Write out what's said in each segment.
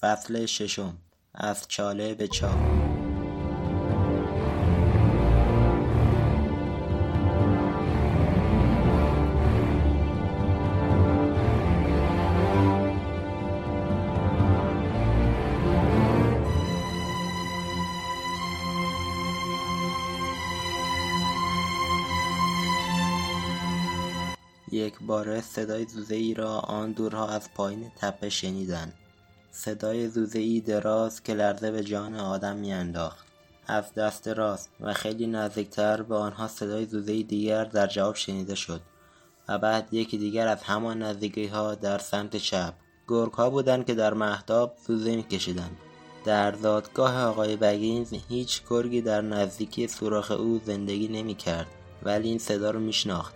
فصل ششم. از چاله به چاه یکباره صدای ای را آن دورها از پایین تپه شنیدند. صدای ای دراز که لرزه به جان آدم میانداخت. از دست راست و خیلی نزدیکتر به آنها صدای ای دیگر در جواب شنیده شد و بعد یکی دیگر از همان ها در سمت چپ. ها بودند که در مهتاب زوزه میکشیدند. در دادگاه آقای بگینز هیچ گرگی در نزدیکی سوراخ او زندگی نمی‌کرد ولی این صدا رو میشناخت.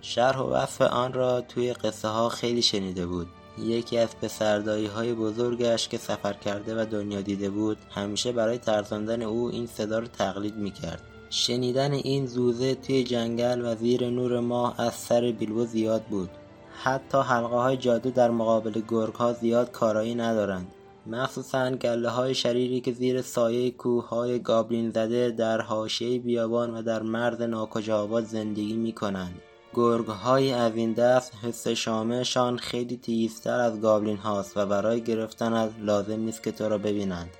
شرح و وصف آن را توی قصه ها خیلی شنیده بود. یکی از پسردایی های بزرگش که سفر کرده و دنیا دیده بود همیشه برای ترساندن او این صدا رو تقلید می‌کرد. شنیدن این زوزه توی جنگل و زیر نور ماه از سر بیلبو زیاد بود. حتی حلقه های جادو در مقابل گرگ ها زیاد کارایی ندارند. مخصوصا گله های شریری که زیر سایه کوه های گابلین زده در حاشیه بیابان و در مرز ناکجا آباد زندگی می کنند. های از این دست حس شامهشان خیلی تیزتر از گابلین هاست و برای گرفتن از لازم نیست که تو را ببینند.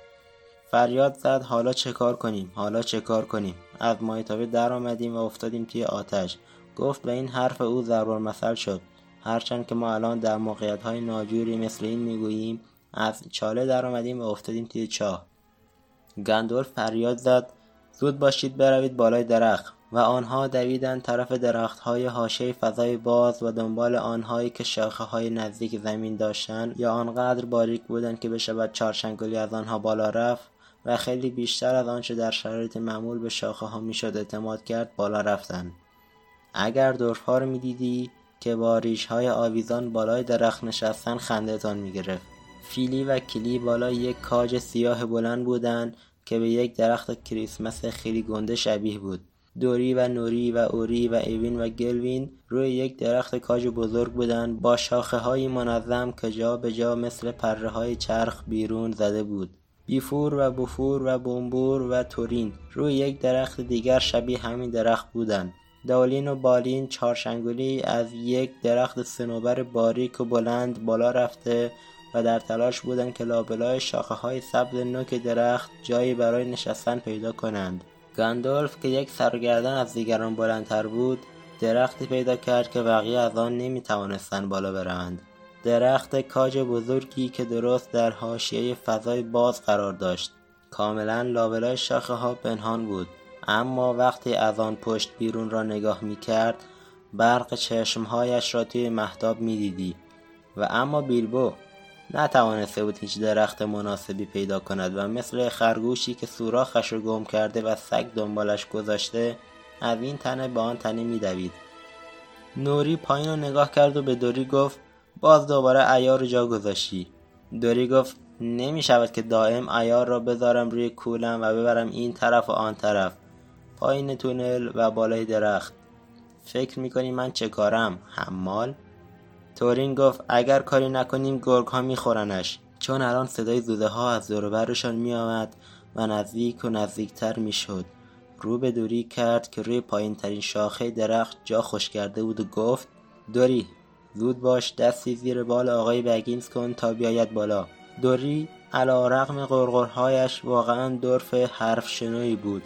فریاد زد حالا چه کار کنیم؟ حالا چه کار کنیم؟ از مایتابه در آمدیم و افتادیم توی آتش. گفت و این حرف او ضرب مثل شد. هرچند که ما الان در موقعیت های ناجوری مثل این می‌گوییم از چاله در آمدیم و افتادیم توی چاه. گندور فریاد زد. زود باشید بروید بالای درخت. و آنها دویدند طرف درختهای حاشیه فضای باز و دنبال آنهایی که های نزدیک زمین داشتند یا آنقدر باریک بودند که بشود چارچنگلی از آنها بالا رفت و خیلی بیشتر از آنچه در شرایط معمول به شاخه ها می‌شد اعتماد کرد بالا رفتند. اگر دورها رو می‌دیدی که با ریش های آویزان بالای درخت نشستن خندهتان می‌گرفت. فیلی و کلی بالای یک کاج سیاه بلند بودند که به یک درخت کریسمس خیلی گنده شبیه بود. دوری و نوری و اوری و ایوین و گلوین روی یک درخت کاج بزرگ بودند. با های منظم که جا به جا مثل پره های چرخ بیرون زده بود. بیفور و بفور و بومبور و تورین روی یک درخت دیگر شبیه همین درخت بودند. دالین و بالین چارشنگولی از یک درخت سنوبر باریک و بلند بالا رفته و در تلاش بودند که لابلای شاخه های سبز نوک درخت جایی برای نشستن پیدا کنند. گاندالف که یک سرگردن از دیگران بلندتر بود درختی پیدا کرد که بقیه از آن نمی توانستند بالا بروند درخت کاج بزرگی که درست در حاشیه فضای باز قرار داشت. کاملا لابلای شاخه ها پنهان بود. اما وقتی از آن پشت بیرون را نگاه می کرد برق چشمهایش را توی محتاب می دیدی. و اما بیلبو نتوانسته بود هیچ درخت مناسبی پیدا کند و مثل خرگوشی که سوراخش را گم کرده و سگ دنبالش گذاشته از این تنه به آن تنه میدوید. نوری پایین رو نگاه کرد و به دوری گفت باز دوباره ایار جا گذاشتی. دوری گفت نمی شود که دائم ایار را بذارم روی کولم و ببرم این طرف و آن طرف پایین تونل و بالای درخت. فکر می‌کنی من چه کارم حمال؟ تورین گفت اگر کاری نکنیم گرگ ها میخورنش. چون الان صدای زوده ها از دور برشان می آمد و نزدیک و نزدیکتر می شد. رو به دوری کرد که روی پایین ترین شاخه درخت جا خوش کرده بود و گفت دوری زود باش دستی زیر بال آقای بگینز کن تا بیاید بالا. دوری علا رقم غرغرهایش واقعا دورف حرف شنوی بود.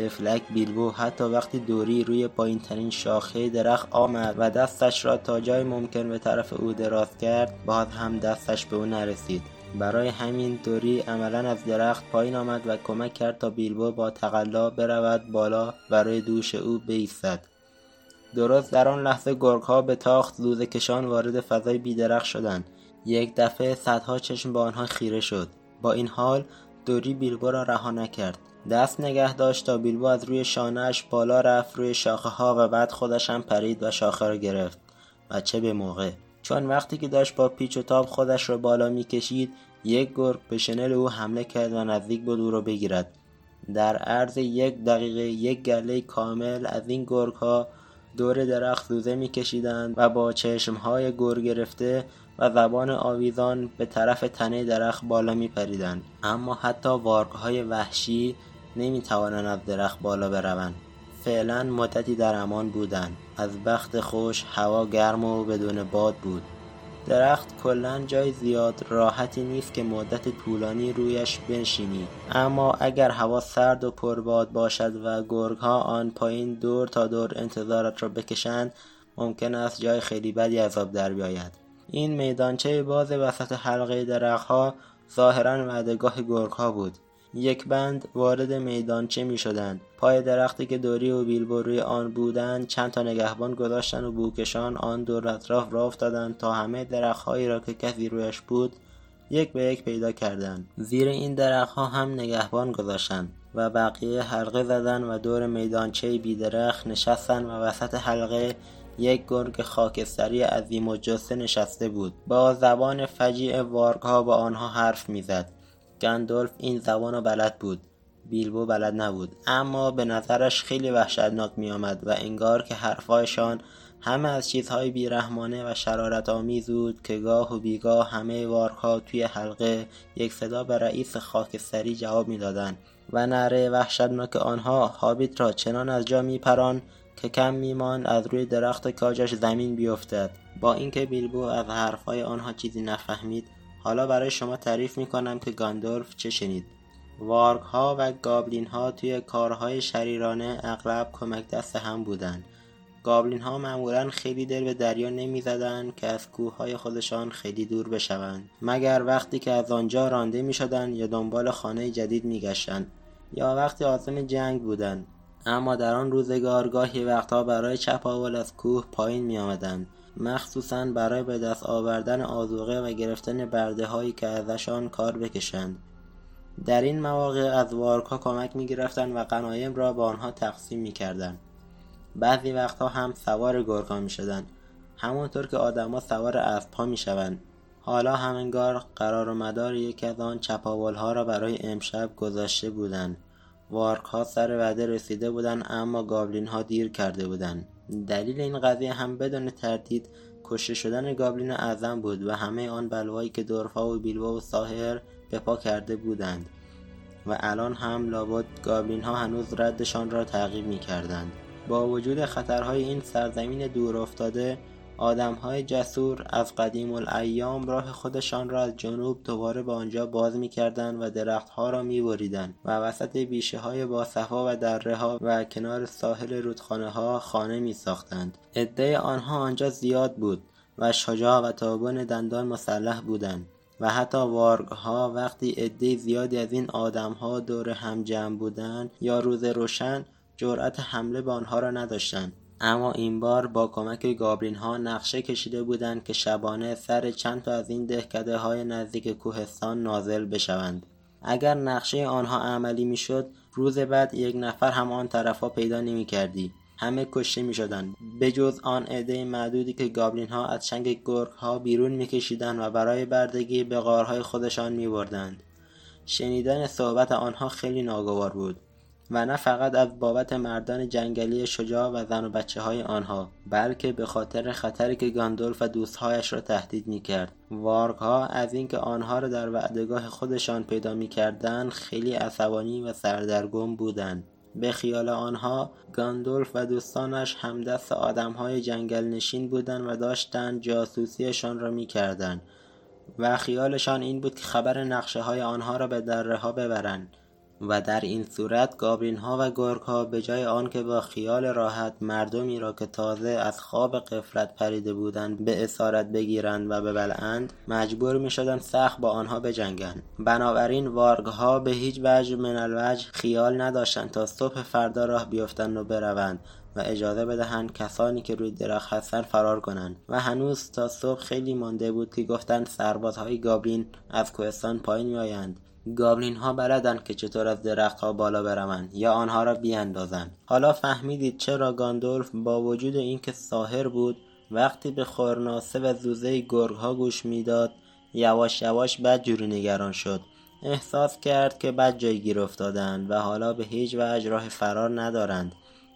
تفلک بیلبو حتی وقتی دوری روی ترین شاخه درخت آمد و دستش را تا جای ممکن به طرف او دراز کرد باز هم دستش به او نرسید. برای همین دوری عملا از درخت پایین آمد و کمک کرد تا بیلبو با تقلا برود بالا و روی دوش او بایستد درست در آن لحظه ها به تاخت زوزه کشان وارد فضای بیدرخت شدند. یک دفعه صدها چشم به آنها خیره شد. با این حال دوری بیلبو را رها نکرد. دست نگه داشت تا بیلبو از روی شانهش بالا رفت روی شاخه ها و بعد خودش هم پرید و شاخه را گرفت. و چه به موقع. چون وقتی که داشت با پیچ و تاب خودش را بالا می‌کشید یک گرگ به شنل او حمله کرد و نزدیک بود او را بگیرد. در عرض یک دقیقه یک گله کامل از این گرگ ها دور درخت زوزه میکشیدند و با چشمهای گر گرفته و زبان آویزان به طرف تنه درخت بالا میپریدند. اما حتی وارکهای وحشی نمی‌توانند از درخت بالا بروند. فعلا مدتی در امان بودند. از بخت خوش هوا گرم و بدون باد بود. درخت کلا جای زیاد راحتی نیست که مدت طولانی رویش بنشینی. اما اگر هوا سرد و پرباد باشد و گرگها آن پایین دور تا دور انتظارت را بکشند ممکن است جای خیلی بدی آب در بیاید. این میدانچه باز وسط حلقه درختها ظاهرا وعدهگاه گرگها بود. یک بند وارد میدانچه می شدند. پای درختی که دوری و بیلبو روی آن بودند چند تا نگهبان گذاشتند و بوکشان آن دور اطراف را افتادند تا همه درختهایی را که کسی رویش بود یک به یک پیدا کردند. زیر این درختها هم نگهبان گذاشتند و بقیه حلقه زدند و دور میدانچه بیدرخت نشستند و وسط حلقه یک گرگ خاکستری عظیم و جسه نشسته بود. با زبان فجیع وارگها با آنها حرف می‌زد. گندلف این زبان بلد بود. بیلبو بلد نبود. اما به نظرش خیلی وحشتناک می آمد و انگار که حرفهایشان همه از چیزهای بیرحمانه و شرارت آمیز بود که گاه و بیگاه همه وارها توی حلقه یک صدا به رئیس خاکستری جواب می‌دادند و نره وحشتناک آنها هابیت را چنان از جا میپران که کم میماند از روی درخت کاجش زمین بیفتد. با اینکه بیلبو از حرفهای آنها چیزی نفهمید حالا برای شما تعریف می کنم که گاندورف چه شنید. وارگ ها و گابلین ها توی کارهای شریرانه اغلب کمک دست هم بودند. گابلین ها معمولا خیلی دل به دریا نمی زدن که از کوه های خودشان خیلی دور بشوند. مگر وقتی که از آنجا رانده می شدن یا دنبال خانه جدید می گشتن. یا وقتی آزم جنگ بودند. اما در آن روزگار گاهی وقتها برای چپاول از کوه پایین می آمدند مخصوصا برای به دست آوردن آذوقه و گرفتن برده هایی که ازشان کار بکشند. در این مواقع از وارکها کمک می گرفتند و غنایم را با آنها تقسیم می کردند بعضی وقتها هم سوار گرگها می شدند همونطور که آدما سوار اسبها می شوند حالا هم انگار قرار و مدار یکی از آن چپاول ها را برای امشب گذاشته بودند. وارک ها سر وعده رسیده بودند اما گابلین ها دیر کرده بودند. دلیل این قضیه هم بدون تردید کشته شدن گابلین اعظم بود و همه آن بلوایی که دورفا و بیلوا و ساهر به پا کرده بودند و الان هم لابد گابلین ها هنوز ردشان را تعقیب می کردند. با وجود خطرهای این سرزمین دور افتاده های جسور از قدیم الایام راه خودشان را از جنوب دوباره به آنجا باز می‌کردند و درختها را میبریدند و وسط بیشه های باصفا و دره ها و کنار ساحل رودخانه ها خانه میساختند. عده آنها آنجا زیاد بود و شجاع و تابون دندان مسلح بودند و حتی ها وقتی عده زیادی از این ها دور هم جمع بودند یا روز روشن جرأت حمله به آنها را نداشتند. اما این بار با کمک ها نقشه کشیده بودند که شبانه سر چند تا از این دهکده های نزدیک کوهستان نازل بشوند اگر نقشه آنها عملی می‌شد روز بعد یک نفر هم آن طرفها پیدا نمی کردی. همه کشته می شدند به جز آن عده معدودی که گابلین ها از چنگ گرگ ها بیرون میکشیدند و برای بردگی به غارهای خودشان می بردند. شنیدن صحبت آنها خیلی ناگوار بود و نه فقط از بابت مردان جنگلی شجاع و زن و بچه های آنها بلکه به خاطر خطری که گاندولف و دوستهایش را تهدید می کرد از اینکه آنها را در وعدگاه خودشان پیدا می کردن خیلی عصبانی و سردرگم بودند. به خیال آنها گاندولف و دوستانش همدست آدم های جنگل نشین بودند و داشتند جاسوسیشان را می کردن و خیالشان این بود که خبر نقشه های آنها را به دره ها ببرند. و در این صورت ها و ها به جای آنکه با خیال راحت مردمی را که تازه از خواب قفلت پریده بودند به اسارت بگیرند و ببلند مجبور شدند سخت با آنها بجنگند. بنابراین ها به هیچ وجه من الوجه خیال نداشتند تا صبح فردا راه بیفتند و بروند و اجازه بدهند کسانی که روی درخت هستند فرار کنند. و هنوز تا صبح خیلی مانده بود که گفتند سربازهای گابلین از کوهستان پایین میآیند. ها بلدند که چطور از درختها بالا بروند یا آنها را بیاندازند. حالا فهمیدید چرا گاندولف با وجود اینکه ساحر بود وقتی به خورناسه و زوزه گرگها گوش می‌داد یواش یواش بدجوری نگران شد. احساس کرد که بد جای گیر افتادند و حالا به هیچ وجه راه فرار ندارند.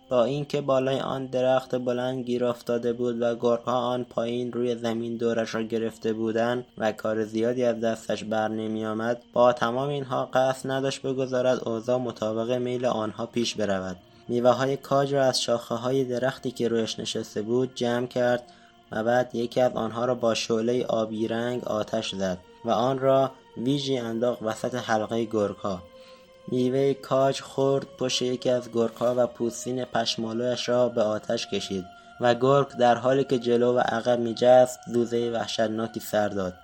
با اینکه بالای آن درخت بلند گیر افتاده بود و گرگها آن پایین روی زمین دورش را گرفته بودند و کار زیادی از دستش بر نمیآمد با تمام اینها قصد نداشت بگذارد اوضاع مطابق میل آنها پیش برود. میوه های کاج را از شاخه های درختی که رویش نشسته بود جمع کرد و بعد یکی از آنها را با شعله آبی رنگ آتش زد و آن را ویژی انداخت وسط حلقه گرگها. میوه کاج خورد پشت یکی از گرگها و پوستین پشمالویش را به آتش کشید و گرگ در حالی که جلو و عقب میجست زوزه وحشتناکی سر داد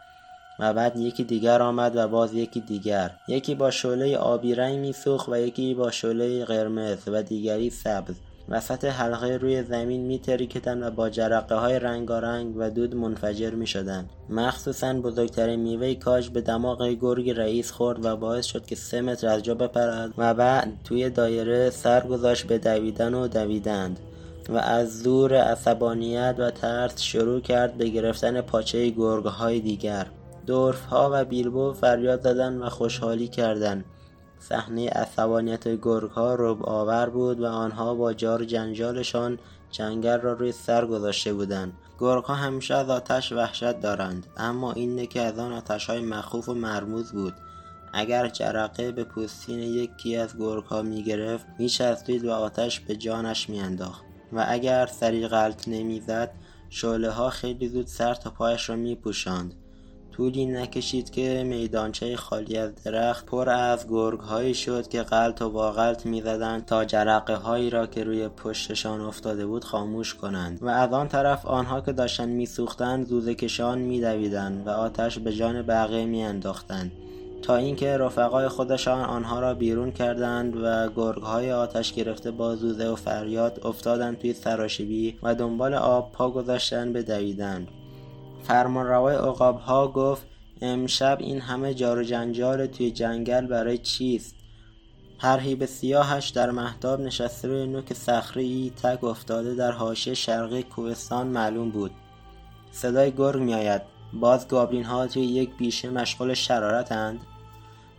و بعد یکی دیگر آمد و باز یکی دیگر. یکی با شعله آبی رنگ میسوخت و یکی با شعله قرمز و دیگری سبز. وسط حلقه روی زمین میترکیدند و با جرقه های رنگارنگ و دود منفجر می‌شدند. مخصوصا بزرگترین میوه کاج به دماغ گرگ رئیس خورد و باعث شد که سه متر از جا بپرد و بعد توی دایره سر گذاشت به دویدن و دویدند و از زور عصبانیت و ترس شروع کرد به گرفتن پاچه گرگهای دیگر. دورفها و بیلبو فریاد زدند و خوشحالی کردند. صحنه عصبانیت گرگها رب آور بود و آنها با جار جنجالشان جنگل را روی سر گذاشته بودند. گرگها همیشه از آتش وحشت دارند اما این نکه از آن های مخوف و مرموز بود. اگر جرقه به پوستین یکی از گرگها می‌گرفت میچسبید و آتش به جانش میانداخت. و اگر سری غلط نمی‌زد شعله ها خیلی زود سر تا پایش را میپوشاند. طولی نکشید که میدانچه خالی از درخت پر از هایی شد که غلط و با غلط می‌زدند تا جرقه هایی را که روی پشتشان افتاده بود خاموش کنند. و از آن طرف آنها که داشتند میسوختند زوزه کشان میدویدند و آتش به جان بقیه میانداختند. تا اینکه رفقای خودشان آنها را بیرون کردند و های آتش گرفته با زوزه و فریاد افتادند توی سراشیبی و دنبال آب پا گذاشتند بدویدند فرمانروای ها گفت امشب این همه جار و جنجال توی جنگل برای چیست؟ پرهیب سیاهش در محتاب نشسته روی نوک صخره تک افتاده در حاشیه شرقی کوهستان معلوم بود. صدای گرگ میآید. باز گابلین ها توی یک بیشه مشغول شرارتند.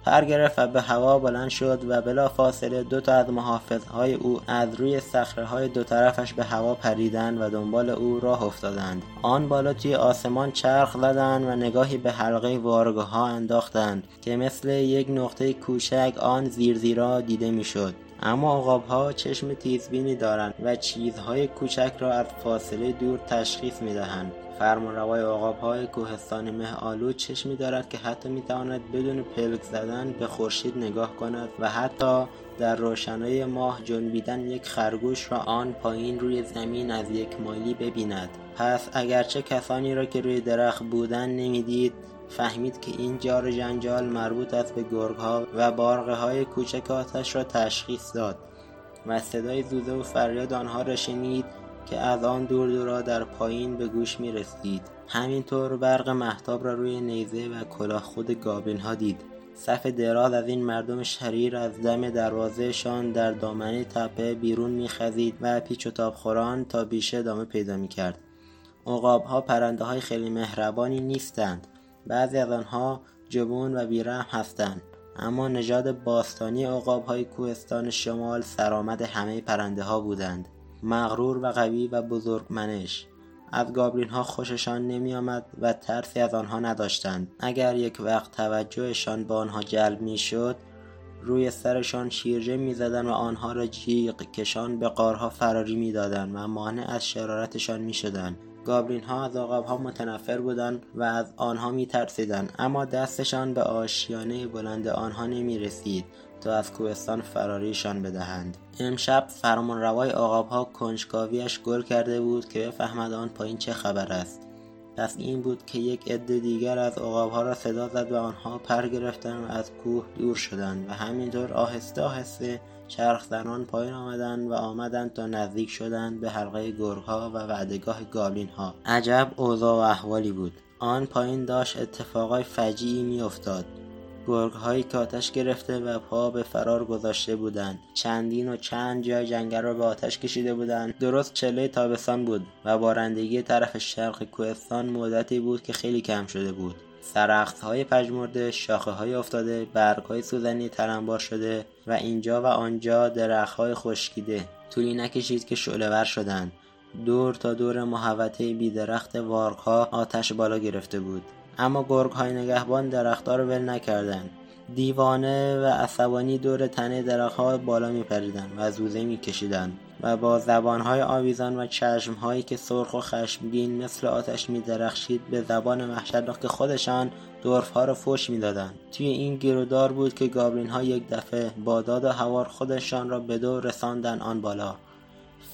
پر گرفت و به هوا بلند شد و بلا فاصله دو تا از محافظهای او از روی صخره های دو طرفش به هوا پریدند و دنبال او راه افتادند آن بالا توی آسمان چرخ زدند و نگاهی به حلقه وارگاه ها انداختند که مثل یک نقطه کوچک آن زیر زیرا دیده می‌شد اما عقاب ها چشم تیزبینی دارند و چیزهای کوچک را از فاصله دور تشخیص می دهند. فرمانروای های کوهستان مه آلود چشمی دارد که حتی می تواند بدون پلک زدن به خورشید نگاه کند و حتی در روشنایی ماه جنبیدن یک خرگوش را آن پایین روی زمین از یک مایلی ببیند. پس اگرچه کسانی را که روی درخت بودن نمی‌دید فهمید که این جار جنجال مربوط است به ها و بارقه های کوچک آتش را تشخیص داد و صدای زوزه و فریاد آنها را شنید که از آن دور دورا در پایین به گوش می رسید. همینطور برق محتاب را روی نیزه و کلاه خود گابلین ها دید. صف دراز از این مردم شریر از دم دروازهشان در دامنه تپه بیرون میخزید و پیچ و تاب خوران تا بیشه ادامه پیدا می‌کرد عقاب ها پرنده های خیلی مهربانی نیستند. بعضی از آنها جبون و بیرحم هستند. اما نژاد باستانی عقاب های کوهستان شمال سرآمد همه پرنده ها بودند. مغرور و قوی و بزرگمنش از گابلین ها خوششان نمی آمد و ترسی از آنها نداشتند اگر یک وقت توجهشان به آنها جلب می شد روی سرشان شیرجه می زدن و آنها را جیغ کشان به قارها فراری می دادن و مانع از شرارتشان می شدن. گابلین ها از عقاب ها متنفر بودند و از آنها می ترسیدن. اما دستشان به آشیانه بلند آنها نمی رسید تا از کوهستان فراریشان بدهند. امشب فرمانروای عقابها کنجکاویش گل کرده بود که بفهمد آن پایین چه خبر است. پس این بود که یک عده دیگر از عقابها را صدا زد و آنها پر گرفتند و از کوه دور شدند و همینطور آهسته آهسته چرخ زنان پایین آمدند و آمدند تا نزدیک شدند به حلقه گرگها و وعدگاه گابلین ها عجب اوضاع و احوالی بود. آن پایین داشت اتفاقای فجیعی میافتاد. هایی که آتش گرفته و پا به فرار گذاشته بودند. چندین و چند جای جنگل را به آتش کشیده بودند. درست چله تابستان بود و بارندگی طرف شرق کوهستان مدتی بود که خیلی کم شده بود. سرخت های پژمرده شاخه های افتاده برگ های سوزنی ترنبار شده و اینجا و آنجا درخت های خشکیده. طولی نکشید که شعله شدند. دور تا دور محوطه بیدرخت وارقها آتش بالا گرفته بود. اما گرگ های نگهبان درختها را ول نکردند. دیوانه و عصبانی دور تنه درختها بالا میپریدند و زوزه میکشیدند و با زبانهای آویزان و چشمهایی که سرخ و خشمگین مثل آتش میدرخشید به زبان وحشتناک خودشان دورفها را فش می‌دادند. توی این گیرودار بود که گابلین ها یک دفعه با داد و هوار خودشان را به دور رساندن آن بالا.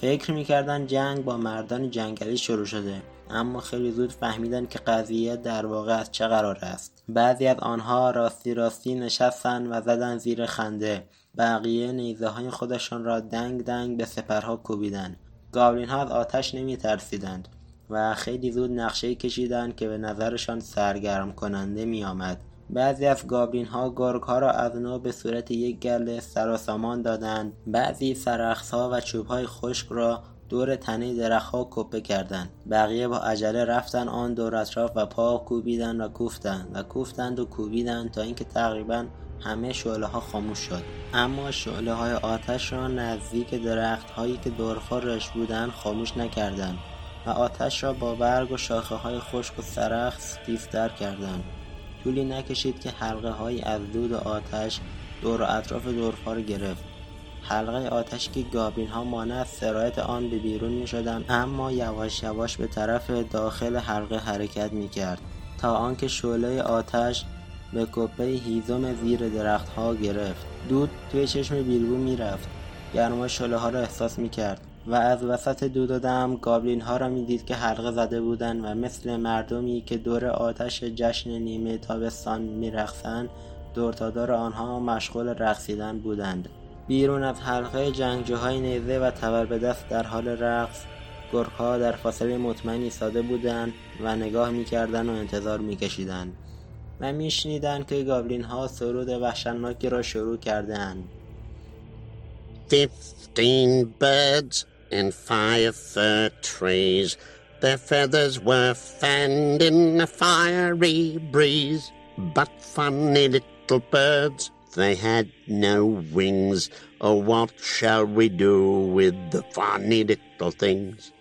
فکر می‌کردند جنگ با مردان جنگلی شروع شده. اما خیلی زود فهمیدند که قضیه در واقع از چه قرار است. بعضی از آنها راستی راستی نشستند و زدن زیر خنده. بقیه نیزه های خودشان را دنگ دنگ به سپرها کوبیدند گاولین ها از آتش نمی ترسیدند و خیلی زود نقشه کشیدند که به نظرشان سرگرم کننده می آمد. بعضی از گابلین ها گرگ ها را از نو به صورت یک گله سراسامان دادند. بعضی سرخص ها و چوب های خشک را دور تنه درختها کپه کردند. بقیه با عجله رفتن آن دور اطراف و پا کوبیدند و کوفتند و کوفتند و کوبیدند تا اینکه تقریبا همه شعله ها خاموش شد. اما شعله های آتش را نزدیک درخت هایی که دورها رش بودند خاموش نکردند و آتش را با برگ و شاخه های خشک و سرخ تیزتر کردند. طولی نکشید که حلقه های از دود آتش دور و اطراف دورها را گرفت. حلقه آتش که گابین ها مانع از سرایت آن به بیرون می شدن اما یواش یواش به طرف داخل حلقه حرکت می کرد تا آنکه شعله آتش به کپه هیزم زیر درخت ها گرفت. دود توی چشم بیلبو می رفت گرما شعله ها را احساس می کرد و از وسط دود و دم گابلین ها را می دید که حلقه زده بودند و مثل مردمی که دور آتش جشن نیمه تابستان می رخصن دور تا دور آنها مشغول رقصیدن بودند. بیرون از حلقه جنگجوهای نیزه و تبر به دست در حال رقص گرگها در فاصله مطمئن ایستاده بودند و نگاه می‌کردند و انتظار میکشیدند و میشنیدند که گابلین ها سرود وحشتناکی را شروع کردهاند. Fifteen birds in five fir trees. Their feathers were fanned in a fiery breeze. But funny little birds they had no wings. Oh, what shall we do with the funny little things?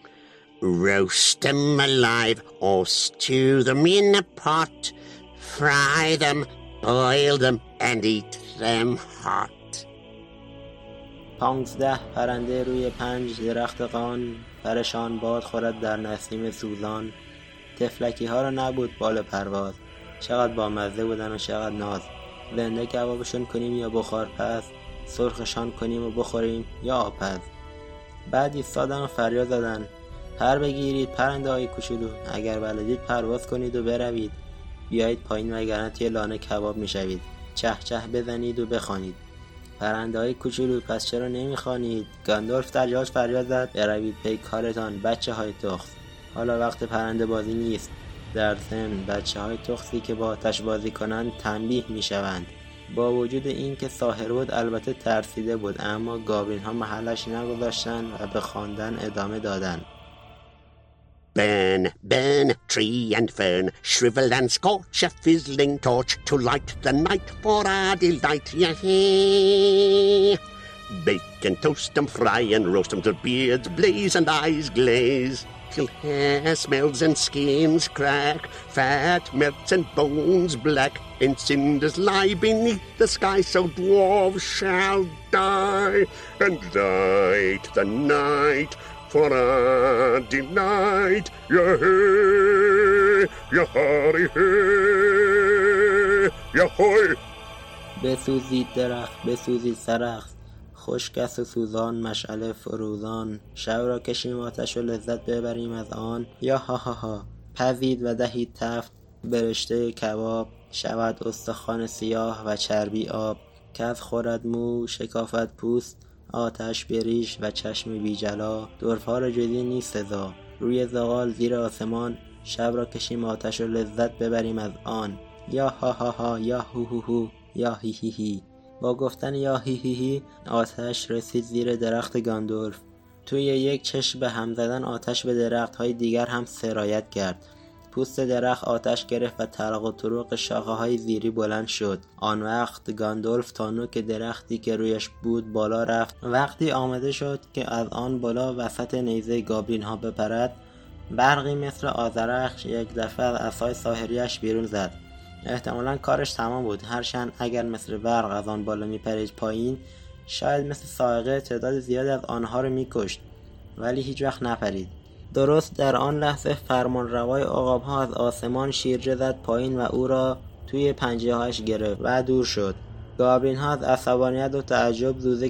Roast them alive or stew them in a pot. Fry them, boil them, and eat them hot. پانزده پرنده روی پنج درخت قان پرشان باد خورد در نسیم سوزان تفلکی ها را نبود بال پرواز چقدر با مزه بودن و چقدر ناز زنده کبابشون کنیم یا بخار پس سرخشان کنیم و بخوریم یا آپز بعد ایستادن و فریاد زدن. پر بگیرید پرنده های کوچولو. اگر بلدید پرواز کنید و بروید. بیایید پایین وگرنه توی لانه کباب می‌شوید. چه چه بزنید و بخوانید. پرنده های کوچولو پس چرا نمی‌خوانید؟ گاندالف در جاش فریاد زد. بروید پی کارتان بچه های تخت. حالا وقت پرنده بازی نیست. در ضمن بچه های تخصی که با آتش بازی کنند تنبیه می شوند. با وجود اینکه ساهرود البته ترسیده بود اما گابین ها محلش نگذاشتن و به خواندن ادامه دادند. Burn, burn, tree and fern, shrivel and scorch a fizzling torch to light the night for our delight, yea. Bake and toast them, fry and roast them till beards blaze and eyes glaze. till hair smells and skins crack, fat melts and bones black, and cinders lie beneath the sky, so dwarves shall die, and light the night for a delight. Yahoo, yahari, yahoy. بسوزید درخت بسوزید سرخت خشک و سوزان مشعله فروزان. شب را کشیم آتش و لذت ببریم از آن. یا ها ها ها. پزید و دهید تفت برشته کباب. شود استخوان سیاه و چربی آب. کف خورد مو شکافت پوست. آتش بریش و چشم بی جلا. دورفار جزی نیست سزا. روی زغال زیر آسمان. شب را کشیم آتش و لذت ببریم از آن. یا ها ها ها یا هو هو هو. یا هی هی هی. با گفتن یا هی هی هی آتش رسید زیر درخت گاندورف. توی یک چشم به هم زدن آتش به درخت های دیگر هم سرایت کرد. پوست درخت آتش گرفت و طرق و طرق شاخه های زیری بلند شد. آن وقت گاندولف تا نوک درختی که رویش بود بالا رفت. وقتی آمده شد که از آن بالا وسط نیزه گابلین ها بپرد برقی مثل آزرخش یک دفعه از اصای ساحریش بیرون زد. احتمالا کارش تمام بود. هرچند اگر مثل برق از آن بالا میپرید پایین شاید مثل سائقه تعداد زیادی از آنها را میکشت ولی هیچ وقت نپرید. درست در آن لحظه فرمان روای ها از آسمان شیرجه زد پایین و او را توی پنجه هاش گرفت و دور شد. گابلین ها از عصبانیت و تعجب زوزه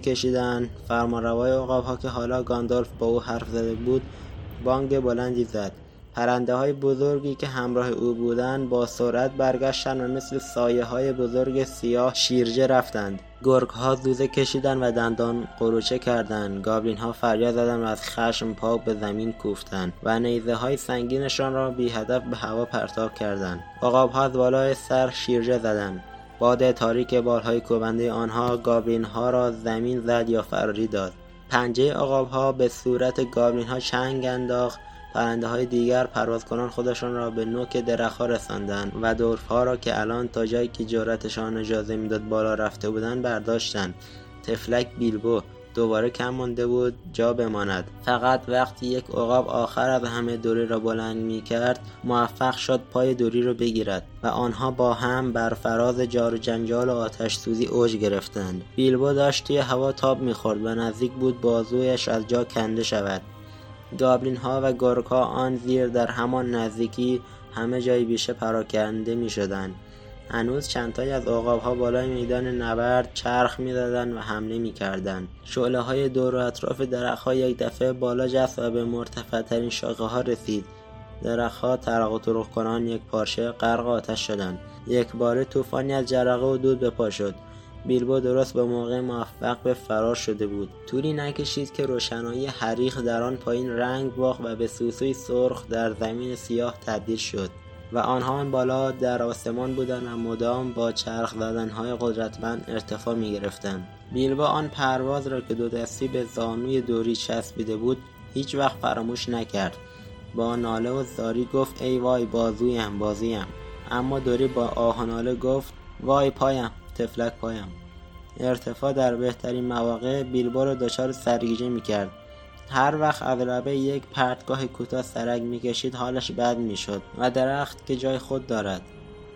فرمان روای ها که حالا گاندالف با او حرف زده بود بانگ بلندی زد. پرنده های بزرگی که همراه او بودند با سرعت برگشتند و مثل سایه های بزرگ سیاه شیرجه رفتند. گرگ ها زوزه کشیدند و دندان قروچه کردند. گابلین ها فریاد زدند و از خشم پاک به زمین کوفتند و نیزه های سنگینشان را بی هدف به هوا پرتاب کردند. عقاب ها از بالای سر شیرجه زدند. باد تاریک بالهای کوبنده آنها گابلین ها را زمین زد یا فراری داد. پنجه عقاب ها به صورت گابلین ها چنگ انداخت پرنده های دیگر پرواز کنان خودشان را به نوک درختها رساندند و ها را که الان تا جایی که جرأتشان اجازه می‌داد بالا رفته بودند برداشتند. تفلک بیلبو دوباره کم مانده بود جا بماند. فقط وقتی یک عقاب آخر از همه دوری را بلند می کرد موفق شد پای دوری را بگیرد و آنها با هم بر فراز جار و جنجال و آتش سوزی اوج گرفتند. بیلبو داشت توی هوا تاب می‌خورد و نزدیک بود بازویش از جا کنده شود. گابلین ها و گرگ ها آن زیر در همان نزدیکی همه جای بیشه پراکنده می شدن. هنوز چندتایی از عقاب ها بالای میدان نبرد چرخ می و حمله می کردن. شعله های دور و اطراف درخت ها یک دفعه بالا جست و به مرتفع ترین شاخه ها رسید. درخت ها ترق و طرق کنان یک پارچه غرق آتش شدند. یک باره طوفانی از جرقه و دود به پا شد. بیلبو درست به موقع موفق به فرار شده بود. طولی نکشید که روشنایی حریق در آن پایین رنگ باخت و به سوسوی سرخ در زمین سیاه تبدیل شد و آنها آن بالا در آسمان بودند و مدام با چرخ زدنهای قدرتمند ارتفاع می گرفتند. بیلبا آن پرواز را که دو دستی به زانوی دوری چسبیده بود هیچ وقت فراموش نکرد. با ناله و زاری گفت ای وای بازویم بازویم. اما دوری با آه گفت وای پایم. تفلک پایم. ارتفاع در بهترین مواقع بیلبو را دچار سرگیجه می‌کرد. هر وقت از یک پرتگاه کوتاه سرک می‌کشید حالش بد می‌شد و درخت که جای خود دارد.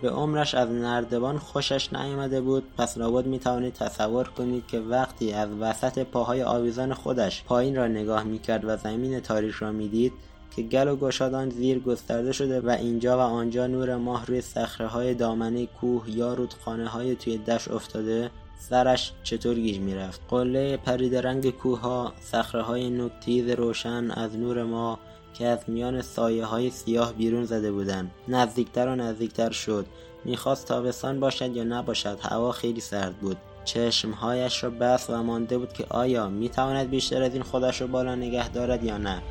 به عمرش از نردبان خوشش نیامده بود. پس لابد می‌توانید تصور کنید که وقتی از وسط پاهای آویزان خودش پایین را نگاه می‌کرد و زمین تاریک را می‌دید که گل و گشادان زیر گسترده شده و اینجا و آنجا نور ماه روی صخره های دامنه کوه یا رودخانه های توی دشت افتاده سرش چطور گیج می‌رفت؟ قله پرید رنگ کوه ها صخره های نکتیز روشن از نور ماه که از میان سایه های سیاه بیرون زده بودند. نزدیکتر و نزدیکتر شد. می‌خواست تابستان باشد یا نباشد هوا خیلی سرد بود. چشمهایش را بست و مانده بود که آیا می‌تواند بیشتر از این خودش را بالا نگه دارد یا نه.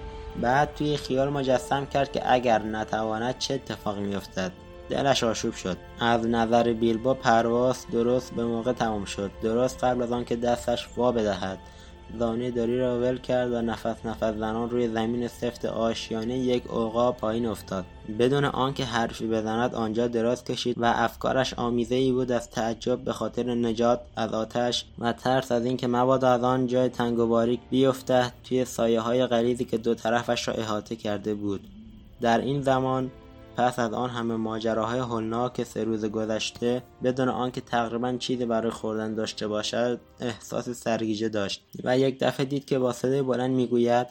بعد توی خیال مجسم کرد که اگر نتواند چه اتفاقی میافتد. دلش آشوب شد. از نظر بیلبا پرواز درست به موقع تمام شد. درست قبل از آنکه دستش وا بدهد. زانوی داری را ول کرد و نفس نفس زنان روی زمین سفت آشیانه یک عقاب پایین افتاد. بدون آنکه حرفی بزند آنجا دراز کشید و افکارش آمیزه ای بود از تعجب به خاطر نجات از آتش و ترس از اینکه مبادا از آن جای تنگ و باریک بیفتد توی سایه های غریزی که دو طرفش را احاطه کرده بود. در این زمان پس از آن همه ماجراهای هولناک سه روز گذشته بدون آنکه تقریبا چیزی برای خوردن داشته باشد احساس سرگیجه داشت و یک دفعه دید که با صدای بلند می‌گوید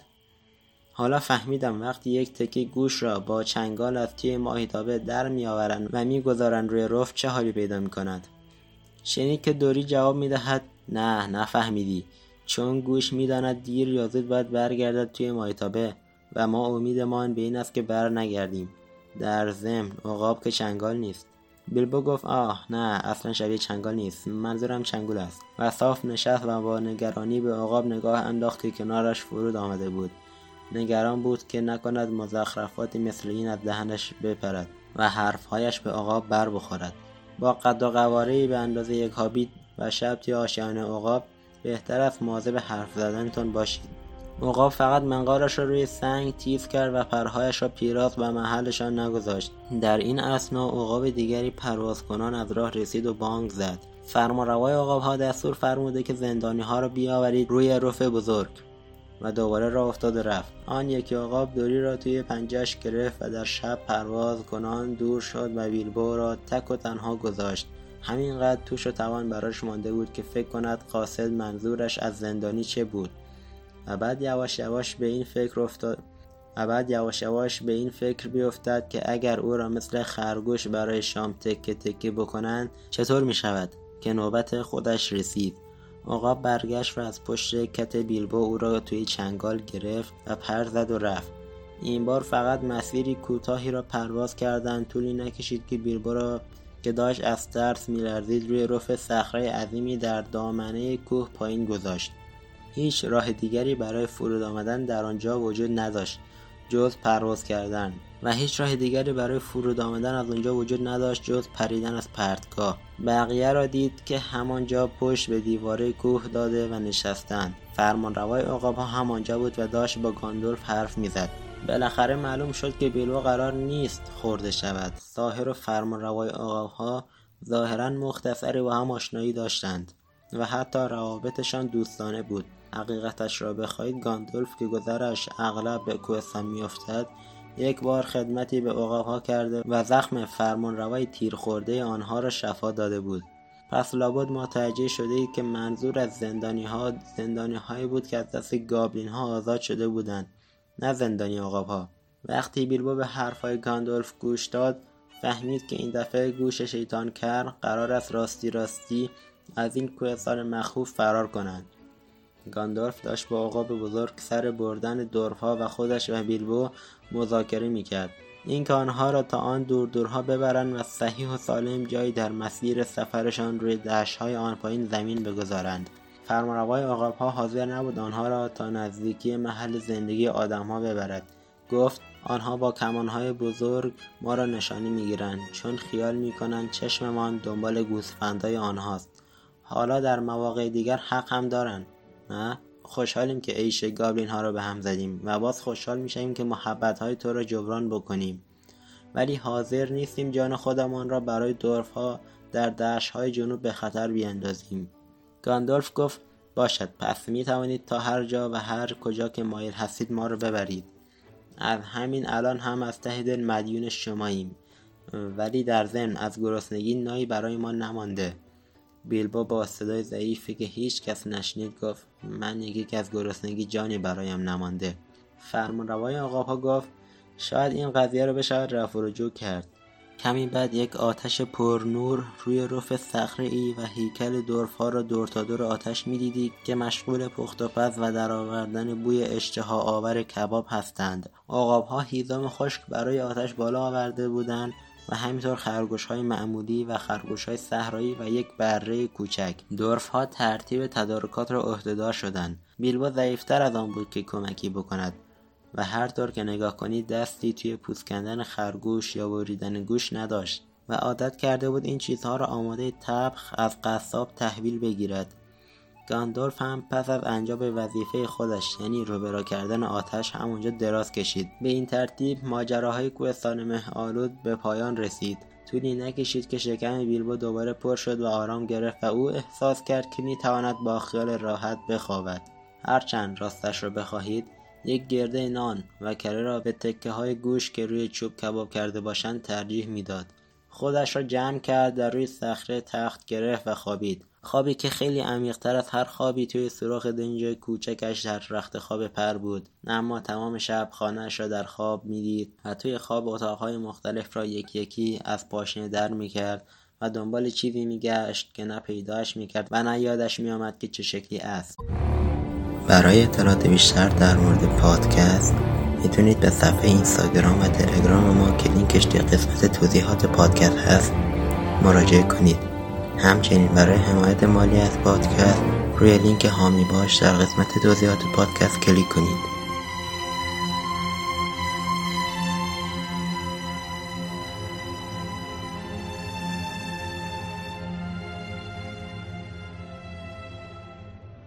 حالا فهمیدم وقتی یک تکه گوش را با چنگال از توی ماهیتابه در میآورند و می‌گذارند روی رف چه حالی پیدا می‌کند؟ شنید که دوری جواب می‌دهد نه نفهمیدی. چون گوش می‌داند دیر یا زود باید برگردد توی ماهیتابه و ما امیدمان به این است که بر نگردیم. در ضمن عقاب که چنگال نیست. بیلبو گفت آه نه اصلا شبیه چنگال نیست. منظورم چنگول است. و صاف نشست و با نگرانی به عقاب نگاه انداخت که کنارش فرود آمده بود. نگران بود که نکند مزخرفاتی مثل این از دهنش بپرد و حرفهایش به عقاب بر بخورد. با قد و قواره به اندازه یک هابیت و شب توی آشیانه عقاب بهتر است مواظب حرف زدنتون باشید. عقاب فقط منقارش را روی سنگ تیز کرد و پرهایش را پیراز و محلشان نگذاشت. در این اسنا عقاب دیگری پرواز کنان از راه رسید و بانگ زد. فرمانروای ها دستور فرموده که زندانی ها را بیاورید روی رف بزرگ و دوباره را افتاد و رفت. آن یکی عقاب دوری را توی پنجهش گرفت و در شب پرواز کنان دور شد و بیلبو را تک و تنها گذاشت. همینقدر توش و توان براش مانده بود که فکر کند قاصد منظورش از زندانی چه بود. بعد یواش یواش به این فکر افتاد و بعد یواش یواش به این فکر بیفتد که اگر او را مثل خرگوش برای شام تکه تکه بکنند چطور می شود که نوبت خودش رسید؟ عقاب برگشت و از پشت کت بیلبو او را توی چنگال گرفت و پر زد و رفت. این بار فقط مسیری کوتاهی را پرواز کردند طولی نکشید که بیلبو را که داشت از ترس میلرزید روی رف صخره عظیمی در دامنه کوه پایین گذاشت. هیچ راه دیگری برای فرود آمدن در آنجا وجود نداشت جز پرواز کردن و هیچ راه دیگری برای فرود آمدن از آنجا وجود نداشت جز پریدن از پرتگاه. بقیه را دید که همانجا پشت به دیواره کوه داده و نشستند. فرمانروای ها همانجا بود و داشت با گاندولف حرف می‌زد. بالاخره معلوم شد که بیلو قرار نیست خورده شود. ساهر و فرمانروای ها ظاهرا مختصری و هم آشنایی داشتند و حتی روابطشان دوستانه بود. حقیقتش را بخواهید گاندولف که گذرش اغلب به کوهستان میافتد یک بار خدمتی به عقابها کرده و زخم فرمانروای تیر خورده آنها را شفا داده بود. پس لابد متوجه شده ای که منظور از زندانی ها زندانی هایی بود که از دست گابلین ها آزاد شده بودند نه زندانی ها وقتی بیلبو به حرفهای گاندولف گوش داد فهمید که این دفعه گوش شیطان کر قرار است راستی راستی از این کوهستان مخوف فرار کنند. گاندالف داشت با عقاب بزرگ سر بردن دورها و خودش و بیلبو مذاکره می‌کرد. اینکه آنها را تا آن دور دورها ببرند و صحیح و سالم جایی در مسیر سفرشان روی دشتهای آن پایین زمین بگذارند. فرمانروای عقابها حاضر نبود آنها را تا نزدیکی محل زندگی آدمها ببرد. گفت آنها با کمانهای بزرگ ما را نشانی می‌گیرند چون خیال می‌کنند چشممان دنبال گوسفندهای آنهاست. حالا در مواقع دیگر حق هم دارند. خوشحالیم که عیش گابلین ها رو به هم زدیم و باز خوشحال میشیم که محبت های تو را جبران بکنیم. ولی حاضر نیستیم جان خودمان را برای دورف ها در دشت های جنوب به خطر بیاندازیم. گاندالف گفت باشد پس می توانید تا هر جا و هر کجا که مایل هستید ما را ببرید. از همین الان هم از ته دل مدیون شماییم. ولی در ضمن از گرسنگی نایی برای ما نمانده. بیلبو با صدای ضعیفی که هیچ کس نشنید گفت من یکی از گرسنگی جانی برایم نمانده. فرمانروای آقاها گفت شاید این قضیه رو بشود رفع رجوع کرد. کمی بعد یک آتش پرنور روی رف صخره ای و هیکل دورفا را دور تا دور آتش می‌دیدید که مشغول پخت و پز و درآوردن بوی اشتها آور کباب هستند. عقابها هیزم خشک برای آتش بالا آورده بودند. و همینطور خرگوش های معمولی و خرگوش های صحرایی و یک بره کوچک. دورف ها ترتیب تدارکات را عهدهدار شدند. بیلبو ضعیفتر از آن بود که کمکی بکند و هر طور که نگاه کنید دستی توی پوست کندن خرگوش یا بریدن گوش نداشت و عادت کرده بود این چیزها را آماده تبخ از قصاب تحویل بگیرد. گاندولف هم پس از انجام وظیفه خودش یعنی روبرا کردن آتش همونجا دراز کشید. به این ترتیب ماجراهای کوهستان مه آلود به پایان رسید. طولی نکشید که شکم بیلبو دوباره پر شد و آرام گرفت و او احساس کرد که می‌تواند با خیال راحت بخوابد. هرچند راستش را بخواهید یک گرده نان و کره را به تکه های گوش که روی چوب کباب کرده باشند ترجیح می‌داد. خودش را جمع کرد در روی صخره تخت گرفت و خوابید. خوابی که خیلی عمیقتر از هر خوابی توی سوراخ دنج کوچکش در رخت خواب پر بود. اما تمام شب خانهاش را در خواب می‌دید و توی خواب اتاقهای مختلف را یکی یکی از پاشنه در می‌کرد و دنبال چیزی میگشت که نه پیداش می‌کرد و نه یادش میآمد که چه شکلی است. برای اطلاعات بیشتر در مورد پادکست می‌تونید به صفحه اینستاگرام و تلگرام ما که لینکش در قسمت توضیحات پادکست هست مراجعه کنید. همچنین برای حمایت مالی از پادکست روی لینک هامی باش در قسمت توضیحات پادکست کلیک کنید.